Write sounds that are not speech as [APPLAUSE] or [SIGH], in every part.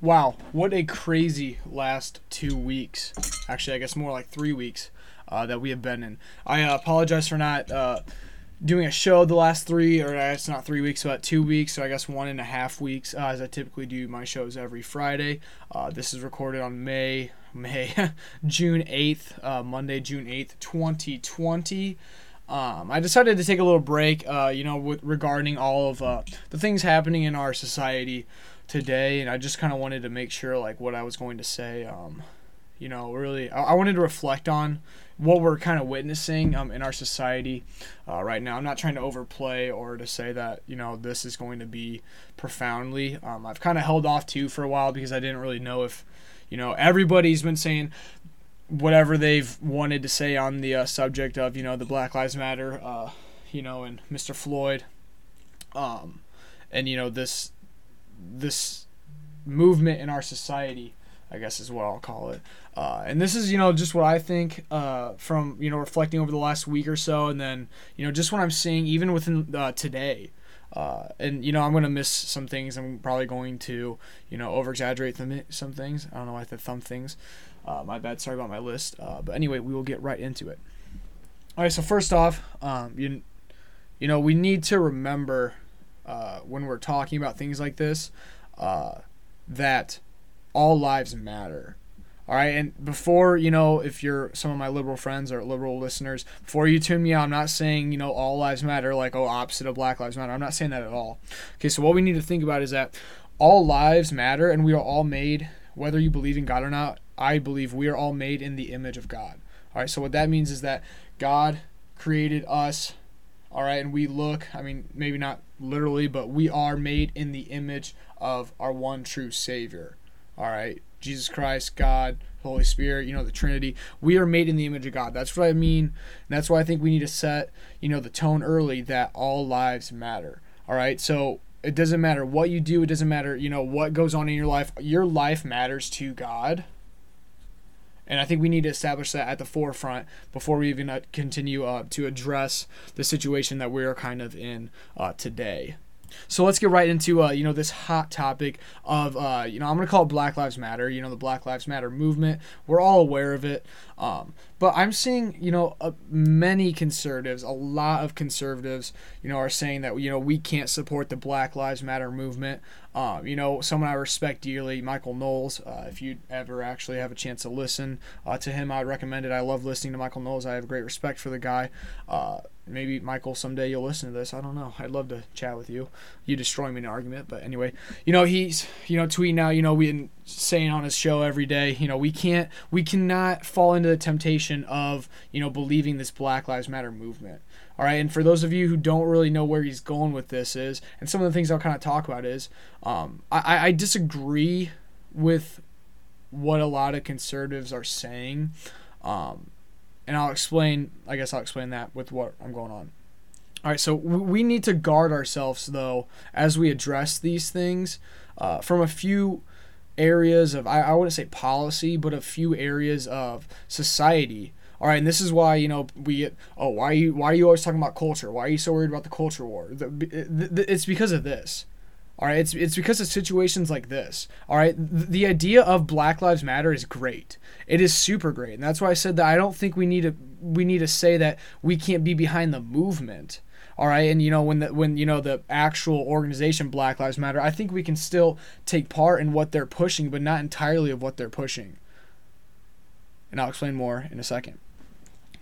Wow, what a crazy last two weeks. Actually, I guess more like three weeks uh, that we have been in. I uh, apologize for not uh, doing a show the last three, or it's not three weeks, but two weeks, so I guess one and a half weeks, uh, as I typically do my shows every Friday. Uh, this is recorded on May, May, [LAUGHS] June 8th, uh, Monday, June 8th, 2020. Um, I decided to take a little break, you know, with regarding all of the things happening in our society today, and I just kind of wanted to make sure, like, what I was going to say, um, you know, really, I, I wanted to reflect on what we're kind of witnessing um, in our society uh, right now. I'm not trying to overplay or to say that you know this is going to be profoundly. Um, I've kind of held off too for a while because I didn't really know if you know everybody's been saying whatever they've wanted to say on the uh, subject of you know the Black Lives Matter, uh, you know, and Mr. Floyd, um, and you know this this movement in our society. I guess is what I'll call it. Uh, and this is, you know, just what I think uh, from, you know, reflecting over the last week or so. And then, you know, just what I'm seeing even within uh, today. Uh, and, you know, I'm going to miss some things. I'm probably going to, you know, over exaggerate some things. I don't know why I said thumb things. Uh, my bad. Sorry about my list. Uh, but anyway, we will get right into it. All right. So, first off, um, you, you know, we need to remember Uh, when we're talking about things like this uh, that all lives matter. All right, and before you know, if you're some of my liberal friends or liberal listeners, before you tune me out, I'm not saying you know all lives matter, like oh opposite of Black Lives Matter. I'm not saying that at all. Okay, so what we need to think about is that all lives matter, and we are all made, whether you believe in God or not. I believe we are all made in the image of God. All right, so what that means is that God created us. All right, and we look. I mean, maybe not literally, but we are made in the image of our one true Savior. All right, Jesus Christ, God, Holy Spirit, you know, the Trinity. We are made in the image of God. That's what I mean. That's why I think we need to set, you know, the tone early that all lives matter. All right. So it doesn't matter what you do, it doesn't matter, you know, what goes on in your life. Your life matters to God. And I think we need to establish that at the forefront before we even uh, continue uh, to address the situation that we're kind of in uh, today. So let's get right into uh, you know this hot topic of uh, you know I'm gonna call it Black Lives Matter. You know the Black Lives Matter movement. We're all aware of it, um, but I'm seeing you know uh, many conservatives, a lot of conservatives, you know, are saying that you know we can't support the Black Lives Matter movement. Um, you know, someone I respect dearly, Michael Knowles. Uh, if you ever actually have a chance to listen uh, to him, I'd recommend it. I love listening to Michael Knowles. I have great respect for the guy. Uh, maybe Michael someday you'll listen to this. I don't know. I'd love to chat with you. You destroy me in an argument, but anyway, you know he's you know tweeting now, You know we saying on his show every day. You know we can't we cannot fall into the temptation of you know believing this Black Lives Matter movement. All right, and for those of you who don't really know where he's going with this is, and some of the things I'll kind of talk about is, um, I, I disagree with what a lot of conservatives are saying. Um, and I'll explain. I guess I'll explain that with what I'm going on. All right, so we need to guard ourselves though as we address these things uh, from a few areas of I, I wouldn't say policy, but a few areas of society. All right, and this is why you know we get oh why are you why are you always talking about culture? Why are you so worried about the culture war? Uh, it's because of this. All right, it's it's because of situations like this. All right, the idea of Black Lives Matter is great. It is super great, and that's why I said that I don't think we need to we need to say that we can't be behind the movement. All right, and you know when the when you know the actual organization Black Lives Matter, I think we can still take part in what they're pushing, but not entirely of what they're pushing. And I'll explain more in a second.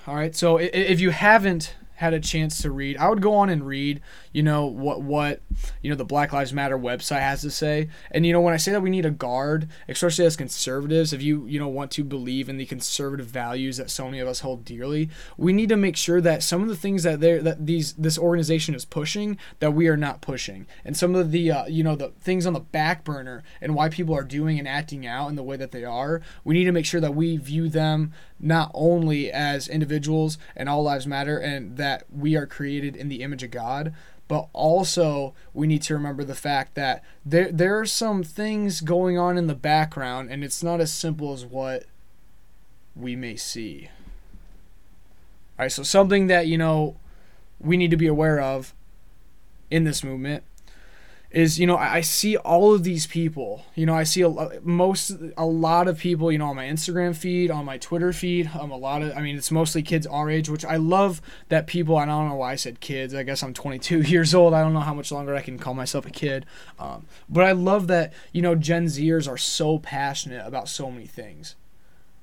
All right, so if you haven't had a chance to read, I would go on and read, you know, what what you know the Black Lives Matter website has to say. And you know, when I say that we need a guard, especially as conservatives, if you you know want to believe in the conservative values that so many of us hold dearly, we need to make sure that some of the things that they that these this organization is pushing that we are not pushing, and some of the uh, you know the things on the back burner and why people are doing and acting out in the way that they are, we need to make sure that we view them not only as individuals and all lives matter and that we are created in the image of God, but also we need to remember the fact that there there are some things going on in the background and it's not as simple as what we may see. All right, so something that you know we need to be aware of in this movement is you know I, I see all of these people you know I see a, most a lot of people you know on my Instagram feed on my Twitter feed um a lot of I mean it's mostly kids our age which I love that people I don't know why I said kids I guess I'm 22 [LAUGHS] years old I don't know how much longer I can call myself a kid um, but I love that you know Gen Zers are so passionate about so many things.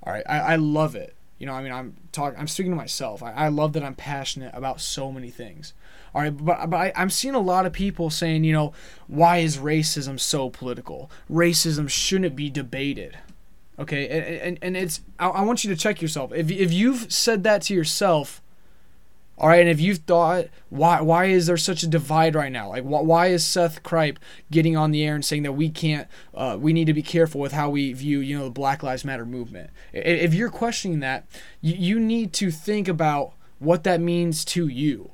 All right I, I love it. You know I mean I'm talking I'm speaking to myself. I, I love that I'm passionate about so many things all right, but, but I, I'm seeing a lot of people saying, you know, why is racism so political? Racism shouldn't be debated. Okay, and, and, and it's, I, I want you to check yourself. If, if you've said that to yourself, all right, and if you've thought, why why is there such a divide right now? Like, why, is Seth Kripe getting on the air and saying that we can't, uh, we need to be careful with how we view, you know, the Black Lives Matter movement? If you're questioning that, you, you need to think about what that means to you.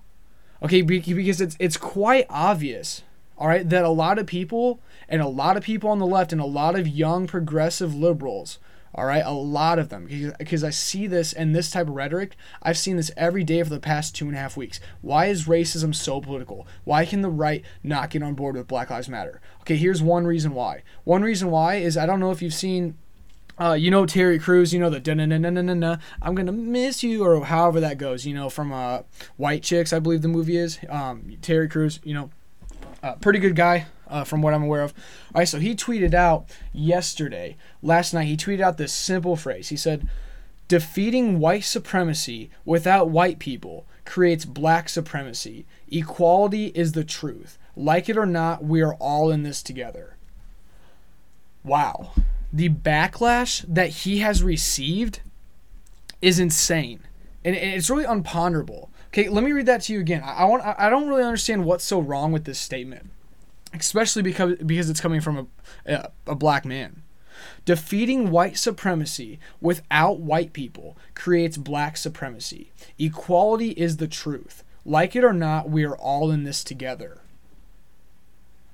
Okay, because it's it's quite obvious, all right, that a lot of people and a lot of people on the left and a lot of young progressive liberals, all right, a lot of them, because I see this and this type of rhetoric, I've seen this every day for the past two and a half weeks. Why is racism so political? Why can the right not get on board with Black Lives Matter? Okay, here's one reason why. One reason why is I don't know if you've seen uh, you know Terry Crews, you know the na na na na na I'm gonna miss you or however that goes, you know from uh, White Chicks, I believe the movie is. Um, Terry Crews, you know, uh, pretty good guy uh, from what I'm aware of. All right, so he tweeted out yesterday, last night. He tweeted out this simple phrase. He said, "Defeating white supremacy without white people creates black supremacy. Equality is the truth. Like it or not, we are all in this together." Wow the backlash that he has received is insane, and it's really unponderable. Okay, let me read that to you again. I, want. I don't really understand what's so wrong with this statement, especially because because it's coming from a, a, a black man. Defeating white supremacy without white people creates black supremacy. Equality is the truth. Like it or not, we are all in this together.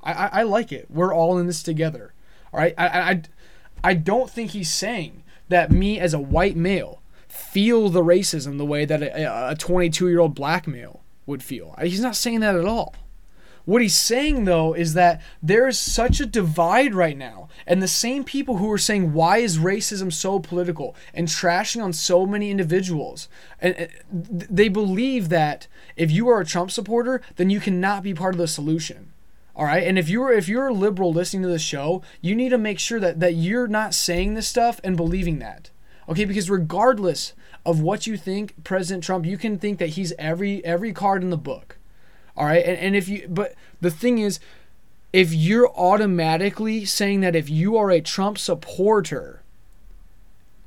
I, I, I like it. We're all in this together. All right. I, I, I don't think he's saying that me as a white male feel the racism the way that a 22 year old black male would feel. He's not saying that at all. What he's saying though is that there is such a divide right now, and the same people who are saying why is racism so political and trashing on so many individuals, and they believe that if you are a Trump supporter, then you cannot be part of the solution. All right. And if you're if you're a liberal listening to the show, you need to make sure that that you're not saying this stuff and believing that. Okay, because regardless of what you think, President Trump, you can think that he's every every card in the book. All right? And and if you but the thing is if you're automatically saying that if you are a Trump supporter,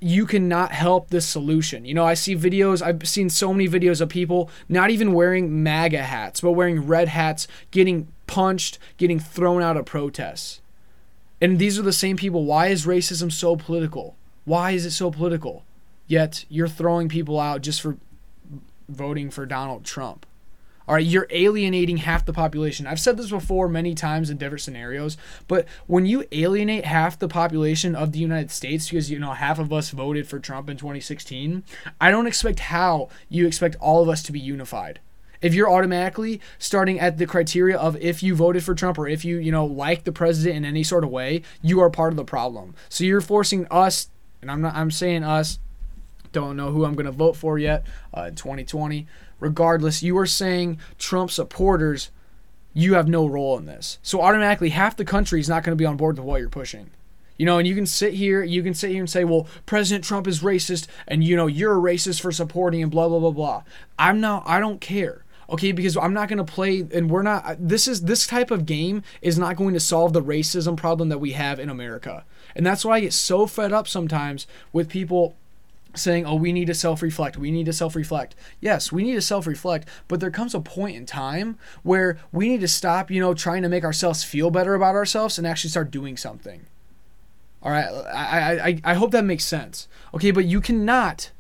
you cannot help this solution. You know, I see videos, I've seen so many videos of people not even wearing MAGA hats, but wearing red hats, getting punched, getting thrown out of protests. And these are the same people. Why is racism so political? Why is it so political? Yet you're throwing people out just for voting for Donald Trump. All right, you're alienating half the population. I've said this before many times in different scenarios, but when you alienate half the population of the United States because you know half of us voted for Trump in 2016, I don't expect how you expect all of us to be unified if you're automatically starting at the criteria of if you voted for Trump or if you, you know, like the president in any sort of way, you are part of the problem. So you're forcing us, and I'm not, I'm saying us, don't know who I'm going to vote for yet uh, in 2020. Regardless, you are saying Trump supporters, you have no role in this. So automatically, half the country is not going to be on board with what you're pushing. You know, and you can sit here, you can sit here and say, well, President Trump is racist, and you know, you're a racist for supporting and blah blah blah blah. I'm not. I don't care okay because i'm not going to play and we're not this is this type of game is not going to solve the racism problem that we have in america. And that's why i get so fed up sometimes with people saying oh we need to self-reflect we need to self-reflect. Yes we need to self-reflect but there comes a point in time where we need to stop you know trying to make ourselves feel better about ourselves and actually start doing something. All right i i, I hope that makes sense. Okay but you cannot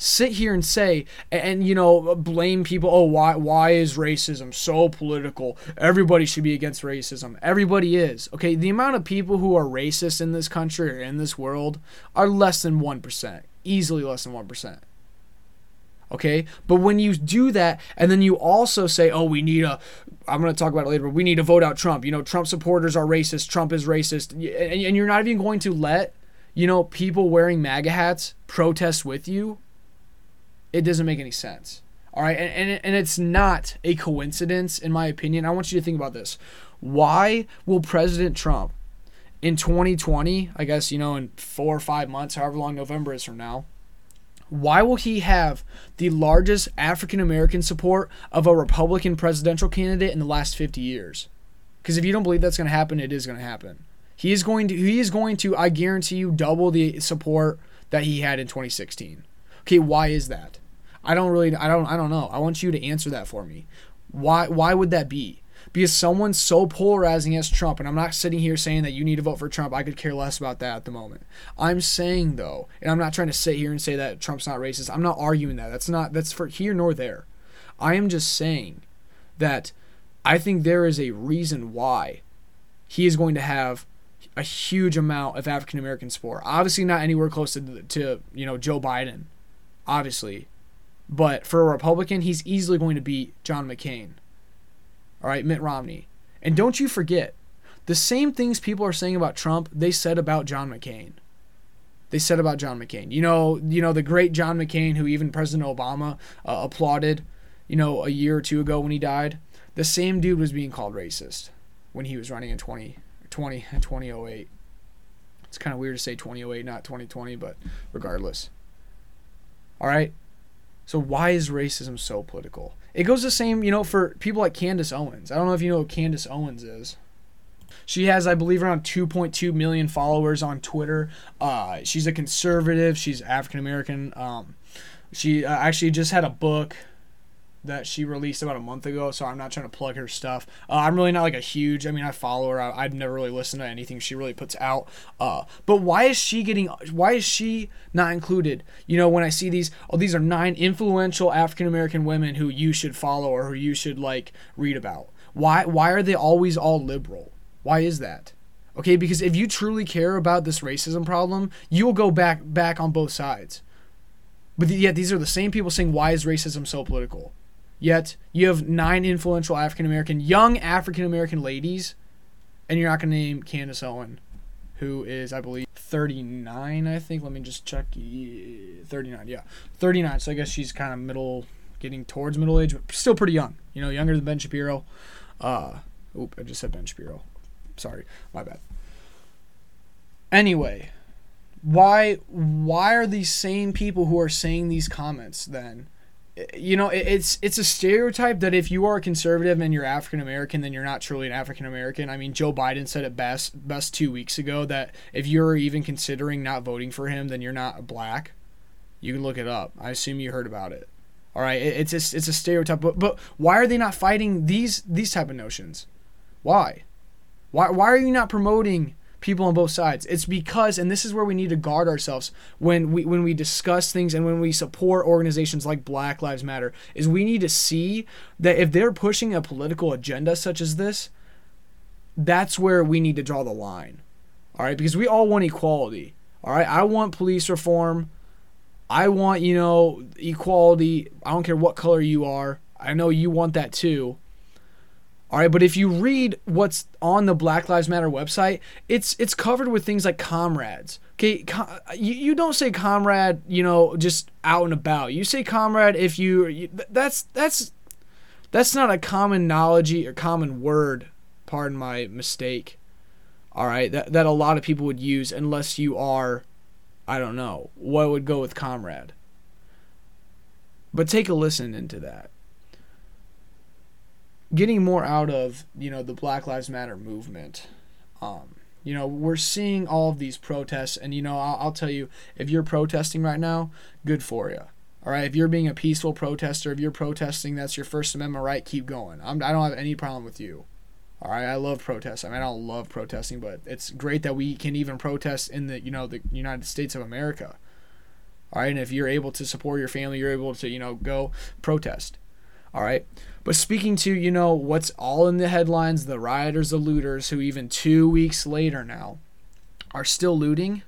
sit here and say and you know blame people oh why why is racism so political everybody should be against racism everybody is okay the amount of people who are racist in this country or in this world are less than 1% easily less than 1% Okay? But when you do that, and then you also say, oh, we need a, I'm going to talk about it later, but we need to vote out Trump. You know, Trump supporters are racist. Trump is racist. And you're not even going to let, you know, people wearing MAGA hats protest with you. It doesn't make any sense. All right. And, and, and it's not a coincidence, in my opinion. I want you to think about this. Why will President Trump in 2020, I guess, you know, in four or five months, however long November is from now, why will he have the largest African American support of a Republican presidential candidate in the last 50 years? Because if you don't believe that's going to happen, it is going to happen. He is going to he is going to I guarantee you double the support that he had in 2016. Okay, why is that? I don't really I don't I don't know. I want you to answer that for me. Why why would that be? because someone's so polarizing as Trump, and I'm not sitting here saying that you need to vote for Trump. I could care less about that at the moment. I'm saying though, and I'm not trying to sit here and say that Trump's not racist. I'm not arguing that. That's not that's for here nor there. I am just saying that I think there is a reason why he is going to have a huge amount of African American support. Obviously, not anywhere close to, to you know Joe Biden, obviously, but for a Republican, he's easily going to beat John McCain all right, Mitt Romney. And don't you forget, the same things people are saying about Trump, they said about John McCain. They said about John McCain. You know, you know the great John McCain, who even President Obama uh, applauded, you know, a year or two ago when he died. The same dude was being called racist when he was running in 20, 20 2008. It's kind of weird to say 2008, not 2020, but regardless. All right. So why is racism so political? It goes the same, you know, for people like Candace Owens. I don't know if you know who Candace Owens is. She has, I believe, around 2.2 million followers on Twitter. Uh, she's a conservative. She's African American. Um, she uh, actually just had a book that she released about a month ago, so I'm not trying to plug her stuff. Uh, I'm really not like a huge. I mean, I follow her. I, have never really listened to anything she really puts out. Uh, but why is she getting? Why is she not included? You know, when I see these, oh, these are nine influential African American women who you should follow or who you should like read about. Why? Why are they always all liberal? Why is that? Okay, because if you truly care about this racism problem, you will go back back on both sides. But yet these are the same people saying why is racism so political? Yet you have nine influential African American, young African American ladies, and you're not going to name Candace Owen, who is, I believe, 39, I think. Let me just check. 39, yeah. 39. So I guess she's kind of middle, getting towards middle age, but still pretty young. You know, younger than Ben Shapiro. Uh, oop, I just said Ben Shapiro. Sorry, my bad. Anyway, why why are these same people who are saying these comments then you know it's it's a stereotype that if you are a conservative and you're African American then you're not truly an African American. I mean Joe Biden said it best best 2 weeks ago that if you're even considering not voting for him then you're not black. You can look it up. I assume you heard about it. All right, it's a, it's a stereotype but but why are they not fighting these these type of notions? Why? Why why are you not promoting people on both sides. It's because, and this is where we need to guard ourselves when we when we discuss things and when we support organizations like Black Lives Matter, is we need to see that if they're pushing a political agenda such as this, that's where we need to draw the line. All right, because we all want equality. All right, I want police reform. I want, you know, equality. I don't care what color you are. I know you want that too. All right, but if you read what's on the Black Lives Matter website, it's it's covered with things like comrades. Okay, com- you, you don't say comrade, you know, just out and about. You say comrade if you, you that's that's that's not a common knowledge or common word. Pardon my mistake. All right, that that a lot of people would use unless you are, I don't know, what would go with comrade. But take a listen into that getting more out of you know the Black Lives Matter movement. Um, you know we're seeing all of these protests, and you know I'll, I'll tell you if you're protesting right now, good for you. All right, if you're being a peaceful protester, if you're protesting, that's your First Amendment right. Keep going. I'm, I don't have any problem with you. All right, I love protests. I mean, I don't love protesting, but it's great that we can even protest in the you know the United States of America. All right, and if you're able to support your family, you're able to you know go protest. All right. But speaking to, you know, what's all in the headlines, the rioters, the looters, who even two weeks later now are still looting,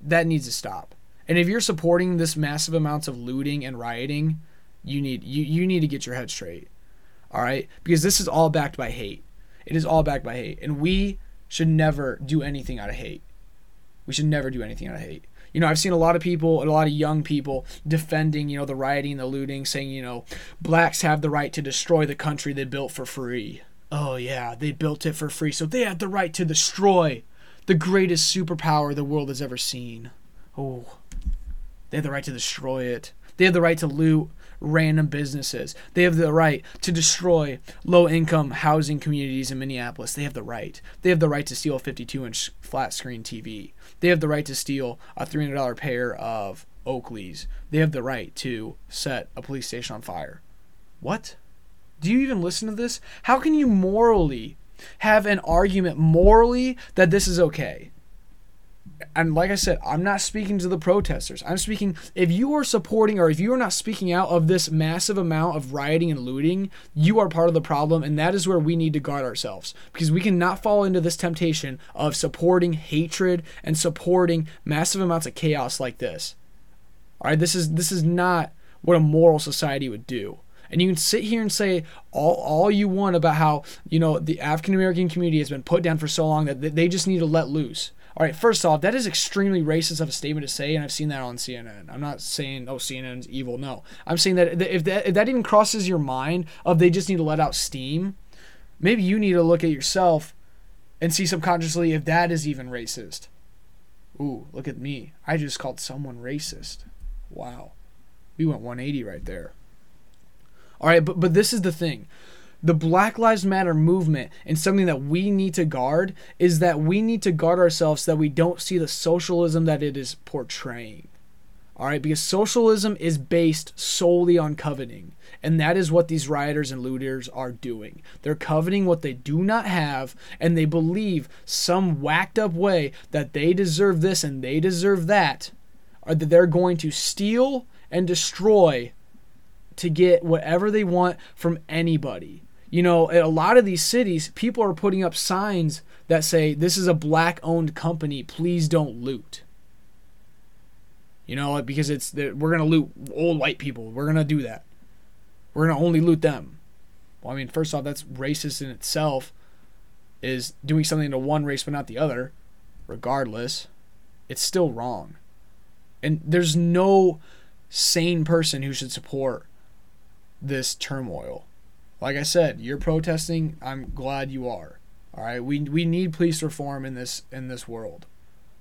that needs to stop. And if you're supporting this massive amounts of looting and rioting, you need you, you need to get your head straight. All right? Because this is all backed by hate. It is all backed by hate. And we should never do anything out of hate. We should never do anything out of hate. You know, I've seen a lot of people, a lot of young people defending, you know, the rioting, the looting, saying, you know, blacks have the right to destroy the country they built for free. Oh, yeah, they built it for free, so they have the right to destroy the greatest superpower the world has ever seen. Oh, they have the right to destroy it. They have the right to loot random businesses. They have the right to destroy low income housing communities in Minneapolis. They have the right. They have the right to steal a 52 inch flat screen TV. They have the right to steal a $300 pair of Oakleys. They have the right to set a police station on fire. What? Do you even listen to this? How can you morally have an argument morally that this is okay? And like I said, I'm not speaking to the protesters. I'm speaking if you are supporting or if you are not speaking out of this massive amount of rioting and looting, you are part of the problem, and that is where we need to guard ourselves because we cannot fall into this temptation of supporting hatred and supporting massive amounts of chaos like this. All right, this is this is not what a moral society would do. And you can sit here and say all, all you want about how, you know, the African American community has been put down for so long that they just need to let loose. All right, first off, that is extremely racist of a statement to say, and I've seen that on CNN. I'm not saying, oh, CNN's evil. No. I'm saying that if that, if that even crosses your mind of they just need to let out steam, maybe you need to look at yourself and see subconsciously if that is even racist. Ooh, look at me. I just called someone racist. Wow. We went 180 right there. All right, but but this is the thing the Black Lives Matter movement and something that we need to guard is that we need to guard ourselves so that we don't see the socialism that it is portraying. All right, because socialism is based solely on coveting. And that is what these rioters and looters are doing. They're coveting what they do not have, and they believe some whacked up way that they deserve this and they deserve that, or that they're going to steal and destroy to get whatever they want from anybody. You know, a lot of these cities, people are putting up signs that say, This is a black owned company, please don't loot. You know, because it's we're going to loot old white people. We're going to do that. We're going to only loot them. Well, I mean, first off, that's racist in itself, is doing something to one race but not the other. Regardless, it's still wrong. And there's no sane person who should support this turmoil. Like I said, you're protesting. I'm glad you are. All right, we we need police reform in this in this world.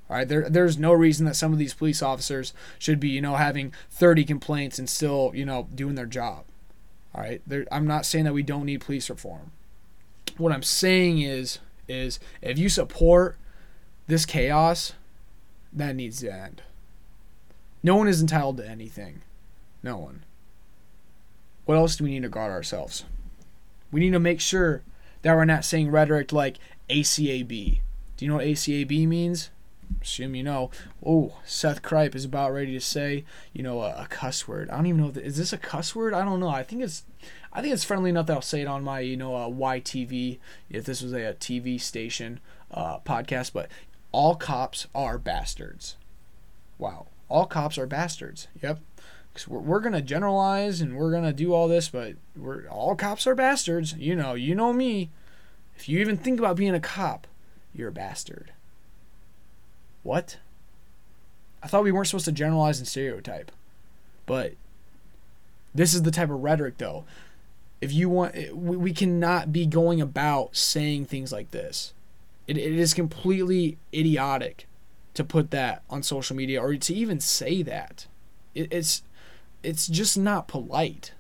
All right, there there's no reason that some of these police officers should be you know having 30 complaints and still you know doing their job. All right, there, I'm not saying that we don't need police reform. What I'm saying is is if you support this chaos, that needs to end. No one is entitled to anything. No one. What else do we need to guard ourselves? We need to make sure that we're not saying rhetoric like ACAB. Do you know what ACAB means? Assume you know. Oh, Seth Kripe is about ready to say, you know, a, a cuss word. I don't even know if is this a cuss word. I don't know. I think it's, I think it's friendly enough that I'll say it on my, you know, uh, YTV if this was a, a TV station uh, podcast. But all cops are bastards. Wow, all cops are bastards. Yep, because we're, we're gonna generalize and we're gonna do all this, but we're all cops are bastards. You know, you know me. If you even think about being a cop, you're a bastard. What? I thought we weren't supposed to generalize and stereotype, but this is the type of rhetoric, though. If you want, we, we cannot be going about saying things like this. It, it is completely idiotic to put that on social media or to even say that. It, it's it's just not polite.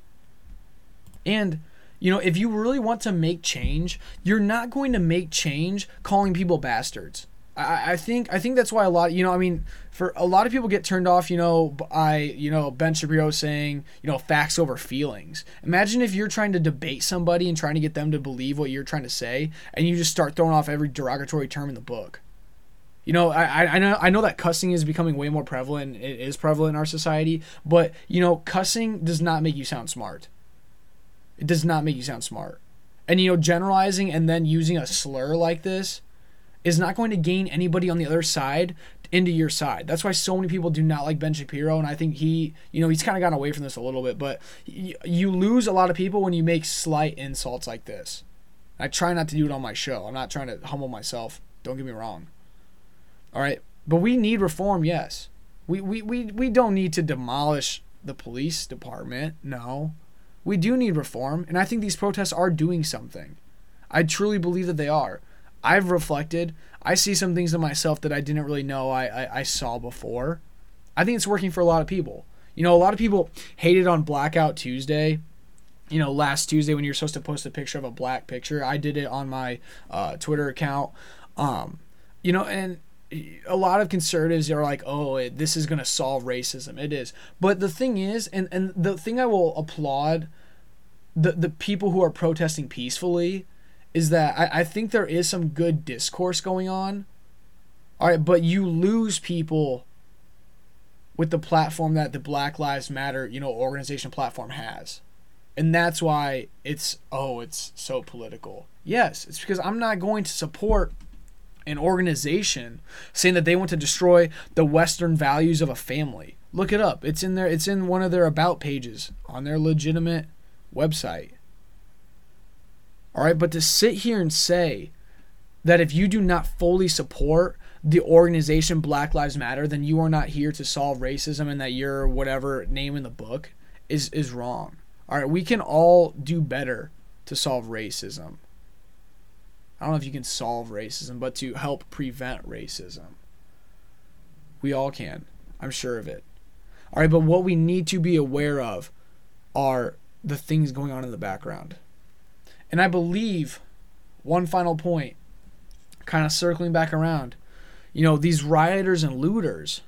And you know, if you really want to make change, you're not going to make change calling people bastards. I, I think I think that's why a lot you know I mean for a lot of people get turned off you know by you know Ben Shapiro saying you know facts over feelings. Imagine if you're trying to debate somebody and trying to get them to believe what you're trying to say, and you just start throwing off every derogatory term in the book. You know, I, I know I know that cussing is becoming way more prevalent. It is prevalent in our society, but you know, cussing does not make you sound smart. It does not make you sound smart. And you know, generalizing and then using a slur like this is not going to gain anybody on the other side into your side. That's why so many people do not like Ben Shapiro, and I think he, you know, he's kind of gotten away from this a little bit. But you lose a lot of people when you make slight insults like this. I try not to do it on my show. I'm not trying to humble myself. Don't get me wrong. All right, but we need reform. Yes, we we we we don't need to demolish the police department. No, we do need reform, and I think these protests are doing something. I truly believe that they are. I've reflected. I see some things in myself that I didn't really know I, I, I, saw before. I think it's working for a lot of people. You know, a lot of people hated on Blackout Tuesday. You know, last Tuesday when you're supposed to post a picture of a black picture, I did it on my uh, Twitter account. Um, you know, and a lot of conservatives are like, "Oh, it, this is going to solve racism." It is, but the thing is, and and the thing I will applaud the the people who are protesting peacefully is that I, I think there is some good discourse going on. All right, but you lose people with the platform that the Black Lives Matter, you know, organization platform has. And that's why it's oh, it's so political. Yes, it's because I'm not going to support an organization saying that they want to destroy the western values of a family. Look it up. It's in there. It's in one of their about pages on their legitimate website. All right, but to sit here and say that if you do not fully support the organization Black Lives Matter, then you are not here to solve racism and that you're whatever name in the book is is wrong. All right, we can all do better to solve racism. I don't know if you can solve racism, but to help prevent racism. We all can. I'm sure of it. All right, but what we need to be aware of are the things going on in the background. And I believe one final point, kind of circling back around, you know, these rioters and looters,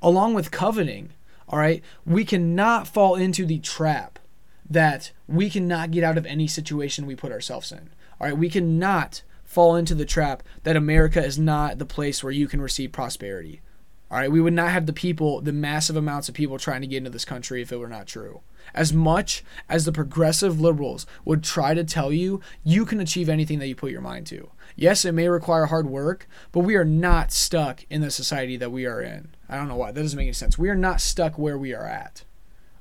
along with coveting, all right, we cannot fall into the trap that we cannot get out of any situation we put ourselves in. All right, we cannot fall into the trap that America is not the place where you can receive prosperity. All right, we would not have the people, the massive amounts of people trying to get into this country if it were not true. As much as the progressive liberals would try to tell you, you can achieve anything that you put your mind to. Yes, it may require hard work, but we are not stuck in the society that we are in. I don't know why. That doesn't make any sense. We are not stuck where we are at.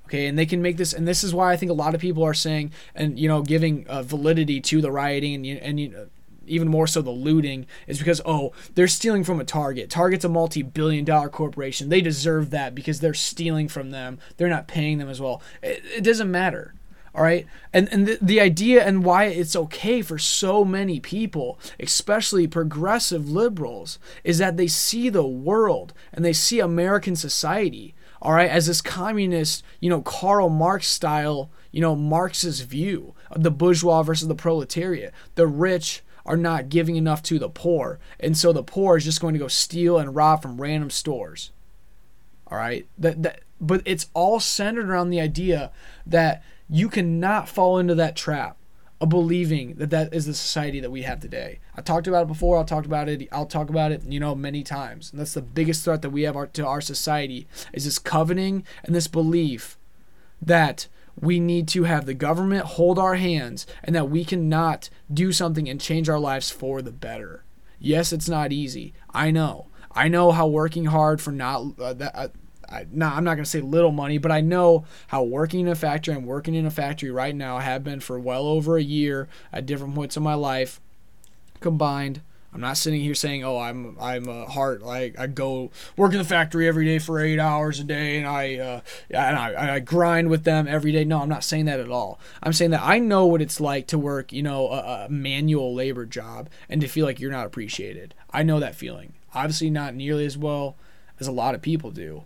Okay, and they can make this, and this is why I think a lot of people are saying, and you know, giving uh, validity to the rioting and and you know, even more so the looting is because oh they're stealing from a target. Target's a multi-billion dollar corporation. They deserve that because they're stealing from them. They're not paying them as well. It, it doesn't matter all right? And and the, the idea and why it's okay for so many people especially progressive liberals is that they see the world and they see american society all right as this communist you know karl marx style you know marxist view of the bourgeois versus the proletariat the rich are not giving enough to the poor. And so the poor is just going to go steal and rob from random stores. All right? That, that, but it's all centered around the idea that you cannot fall into that trap of believing that that is the society that we have today. I talked about it before. I'll talk about it. I'll talk about it, you know, many times. And that's the biggest threat that we have our, to our society is this coveting and this belief that we need to have the government hold our hands and that we cannot do something and change our lives for the better. Yes, it's not easy. I know. I know how working hard for not uh, that. Uh, I, nah, I'm not going to say little money, but I know how working in a factory, I'm working in a factory right now, I have been for well over a year at different points in my life combined. I'm not sitting here saying, "Oh, I'm I'm a heart like I go work in the factory every day for eight hours a day and I uh, and I, I grind with them every day." No, I'm not saying that at all. I'm saying that I know what it's like to work, you know, a, a manual labor job and to feel like you're not appreciated. I know that feeling. Obviously, not nearly as well as a lot of people do.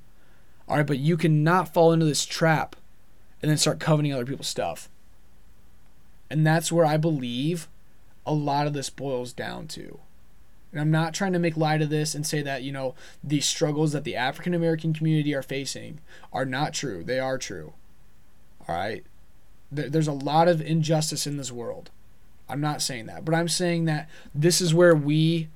All right, but you cannot fall into this trap and then start coveting other people's stuff. And that's where I believe a lot of this boils down to. And I'm not trying to make light of this and say that, you know, the struggles that the African American community are facing are not true. They are true. All right? There's a lot of injustice in this world. I'm not saying that. But I'm saying that this is where we,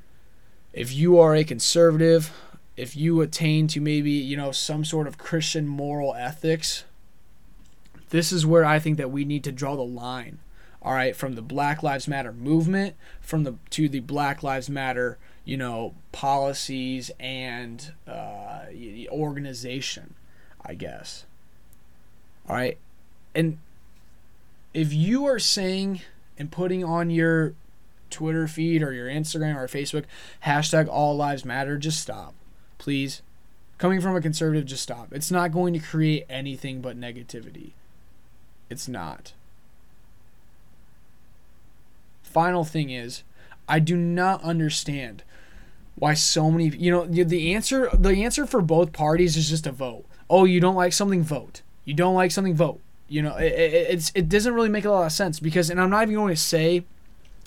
if you are a conservative, if you attain to maybe, you know, some sort of Christian moral ethics, this is where I think that we need to draw the line all right, from the Black Lives Matter movement, from the to the Black Lives Matter, you know, policies and uh, organization, I guess. All right. And if you are saying and putting on your Twitter feed or your Instagram or Facebook hashtag all lives matter, just stop. Please. Coming from a conservative, just stop. It's not going to create anything but negativity. It's not. Final thing is, I do not understand why so many you know the answer the answer for both parties is just a vote. Oh, you don't like something, vote. You don't like something, vote. You know, it, it, it's it doesn't really make a lot of sense because, and I'm not even going to say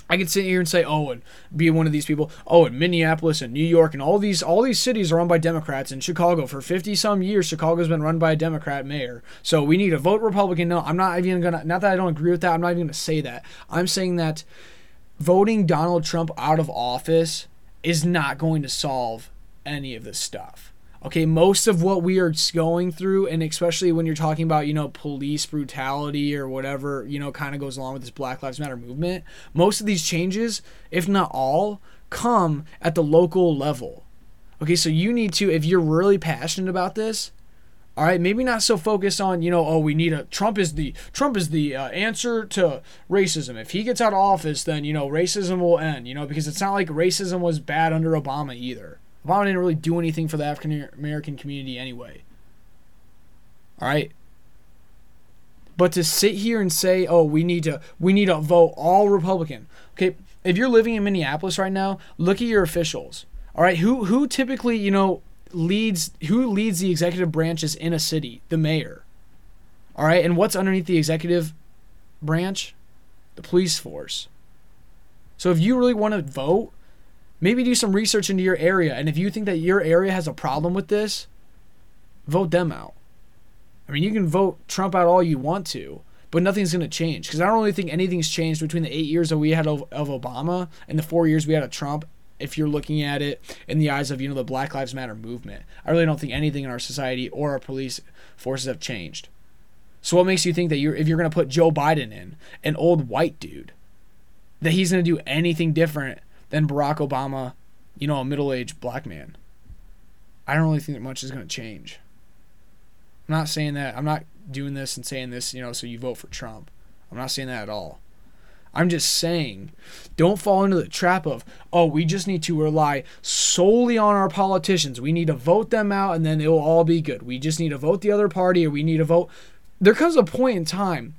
I could sit here and say, oh, and be one of these people. Oh, and Minneapolis and New York and all these all these cities are run by Democrats. And Chicago for fifty some years, Chicago's been run by a Democrat mayor. So we need to vote Republican. No, I'm not even gonna. Not that I don't agree with that. I'm not even gonna say that. I'm saying that voting Donald Trump out of office is not going to solve any of this stuff. Okay, most of what we are going through, and especially when you're talking about, you know, police brutality or whatever, you know, kind of goes along with this Black Lives Matter movement, most of these changes, if not all, come at the local level. Okay, so you need to, if you're really passionate about this, all right, maybe not so focused on you know oh we need a Trump is the Trump is the uh, answer to racism. If he gets out of office, then you know racism will end. You know because it's not like racism was bad under Obama either. Obama didn't really do anything for the African American community anyway. All right. But to sit here and say, "Oh, we need to we need to vote all Republican." Okay, if you're living in Minneapolis right now, look at your officials. All right, who who typically, you know, leads who leads the executive branches in a city? The mayor. All right, and what's underneath the executive branch? The police force. So if you really want to vote, maybe do some research into your area. And if you think that your area has a problem with this, vote them out. I mean, you can vote Trump out all you want to, but nothing's going to change. Because I don't really think anything's changed between the eight years that we had of, of Obama and the four years we had of Trump. If you're looking at it in the eyes of you know the Black Lives Matter movement, I really don't think anything in our society or our police forces have changed. So what makes you think that you're if you're going to put Joe Biden in, an old white dude, that he's going to do anything different than Barack Obama, you know, a middle aged black man. I don't really think that much is going to change. I'm not saying that. I'm not doing this and saying this, you know, so you vote for Trump. I'm not saying that at all. I'm just saying, don't fall into the trap of, oh, we just need to rely solely on our politicians. We need to vote them out and then it will all be good. We just need to vote the other party or we need to vote. There comes a point in time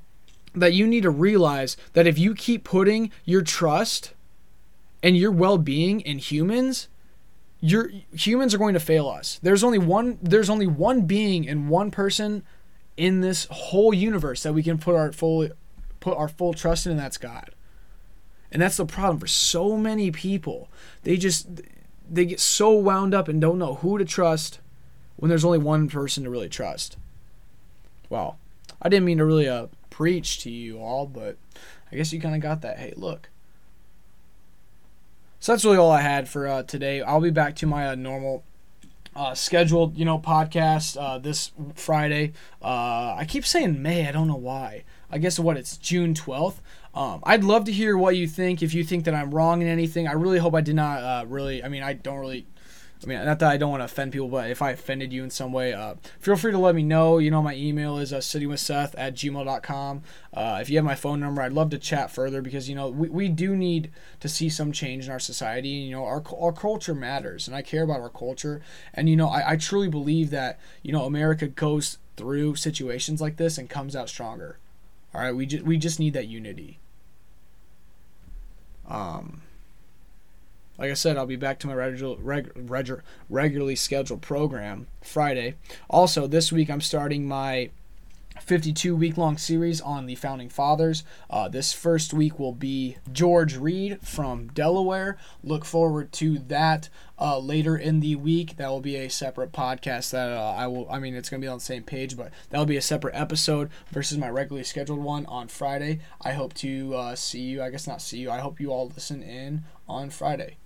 that you need to realize that if you keep putting your trust and your well-being in humans, your humans are going to fail us. There's only one there's only one being and one person in this whole universe that we can put our full put our full trust in and that's God. And that's the problem for so many people. They just they get so wound up and don't know who to trust when there's only one person to really trust. Well, I didn't mean to really uh, preach to you all, but I guess you kind of got that. Hey, look, so that's really all I had for uh, today. I'll be back to my uh, normal uh, scheduled, you know, podcast uh, this Friday. Uh, I keep saying May. I don't know why. I guess what it's June twelfth. Um, I'd love to hear what you think. If you think that I'm wrong in anything, I really hope I did not uh, really. I mean, I don't really I mean, not that I don't want to offend people, but if I offended you in some way, uh, feel free to let me know. You know, my email is uh, sittingwithseth at gmail.com. Uh, if you have my phone number, I'd love to chat further because, you know, we, we do need to see some change in our society. You know, our, our culture matters, and I care about our culture. And, you know, I, I truly believe that, you know, America goes through situations like this and comes out stronger. All right, we, just we just need that unity. Um, like I said, I'll be back to my regular, reg, reg, regularly scheduled program Friday. Also, this week I'm starting my 52 week long series on the founding fathers. Uh, this first week will be George Read from Delaware. Look forward to that uh, later in the week. That will be a separate podcast that uh, I will, I mean, it's going to be on the same page, but that will be a separate episode versus my regularly scheduled one on Friday. I hope to uh, see you, I guess not see you, I hope you all listen in on Friday.